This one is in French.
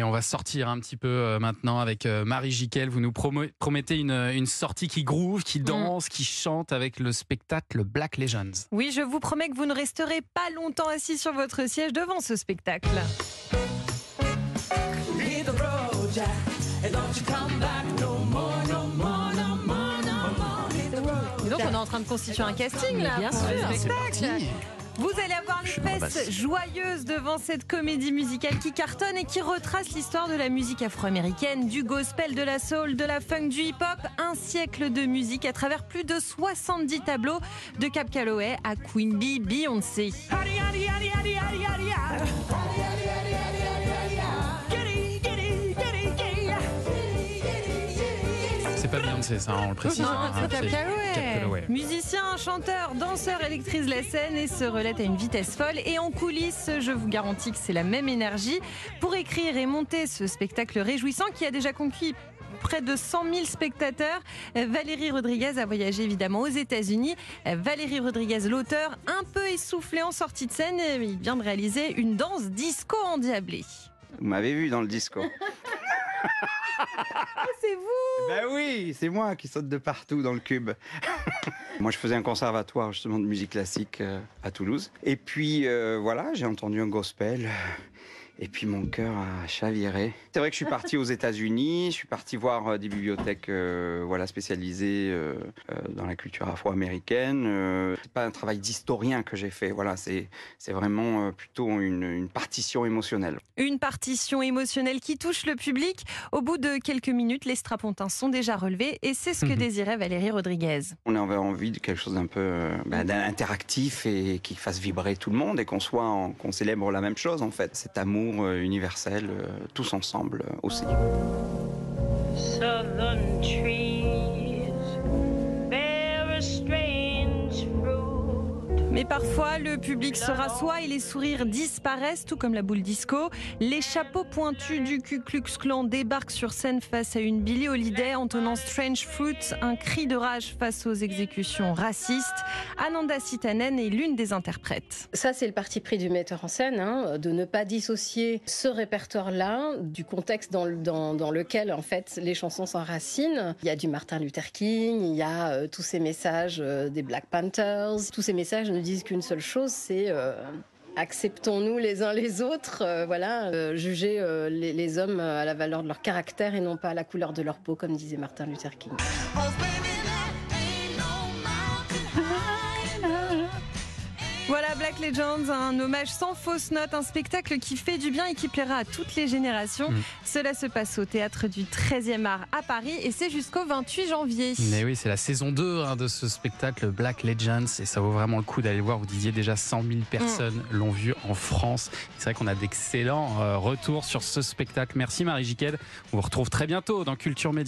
Et on va sortir un petit peu euh, maintenant avec euh, Marie Jiquel. Vous nous promettez une, une sortie qui groove, qui danse, qui chante avec le spectacle Black Legends. Oui, je vous promets que vous ne resterez pas longtemps assis sur votre siège devant ce spectacle. Et donc on est en train de constituer un casting là bien sûr. C'est spectacle. Vous allez avoir les la fesses basse. joyeuses devant cette comédie musicale qui cartonne et qui retrace l'histoire de la musique afro-américaine, du gospel, de la soul, de la funk, du hip-hop. Un siècle de musique à travers plus de 70 tableaux de Cap Calloway à Queen Bee, Beyoncé. C'est pas Beyoncé, ça, on le précise. Non, hein, c'est Cap Calloway. Musicien, chanteur, danseur électrise la scène et se relève à une vitesse folle. Et en coulisses, je vous garantis que c'est la même énergie pour écrire et monter ce spectacle réjouissant qui a déjà conquis près de 100 000 spectateurs. Valérie Rodriguez a voyagé évidemment aux États-Unis. Valérie Rodriguez, l'auteur, un peu essoufflé en sortie de scène, il vient de réaliser une danse disco endiablée. Vous m'avez vu dans le disco. C'est vous ben oui, c'est moi qui saute de partout dans le cube. moi, je faisais un conservatoire justement de musique classique euh, à Toulouse. Et puis euh, voilà, j'ai entendu un gospel. Et puis mon cœur a chaviré. C'est vrai que je suis parti aux États-Unis, je suis parti voir euh, des bibliothèques euh, voilà spécialisées euh, dans la culture afro-américaine. Euh, c'est pas un travail d'historien que j'ai fait. Voilà, c'est c'est vraiment plutôt une, une partition émotionnelle. Une partition émotionnelle qui touche le public. Au bout de quelques minutes, les strapontins sont déjà relevés et c'est ce que Mhm. désirait Valérie Rodriguez. On avait envie de quelque chose d'un peu bah, d'interactif et qui fasse vibrer tout le monde et qu'on soit qu'on célèbre la même chose en fait, cet amour euh, universel euh, tous ensemble euh, aussi. Mais parfois, le public se rassoit et les sourires disparaissent, tout comme la boule disco. Les chapeaux pointus du Ku Klux Klan débarquent sur scène face à une Billie Holiday entonnant Strange Fruit, un cri de rage face aux exécutions racistes. Ananda Sitanen est l'une des interprètes. Ça, c'est le parti pris du metteur en scène, hein, de ne pas dissocier ce répertoire-là du contexte dans lequel, en fait, les chansons s'enracinent. Il y a du Martin Luther King, il y a euh, tous ces messages euh, des Black Panthers. Tous ces messages disent qu'une seule chose, c'est euh, acceptons-nous les uns les autres. euh, voilà, euh, juger les hommes à la valeur de leur caractère et non pas à la couleur de leur peau, comme disait Martin Luther King. Legends, un hommage sans fausse note, un spectacle qui fait du bien et qui plaira à toutes les générations. Mm. Cela se passe au théâtre du 13e art à Paris et c'est jusqu'au 28 janvier. Mais oui, c'est la saison 2 hein, de ce spectacle Black Legends et ça vaut vraiment le coup d'aller le voir. Vous disiez déjà 100 000 personnes l'ont vu en France. C'est vrai qu'on a d'excellents euh, retours sur ce spectacle. Merci Marie Jiquel. On vous retrouve très bientôt dans Culture Média.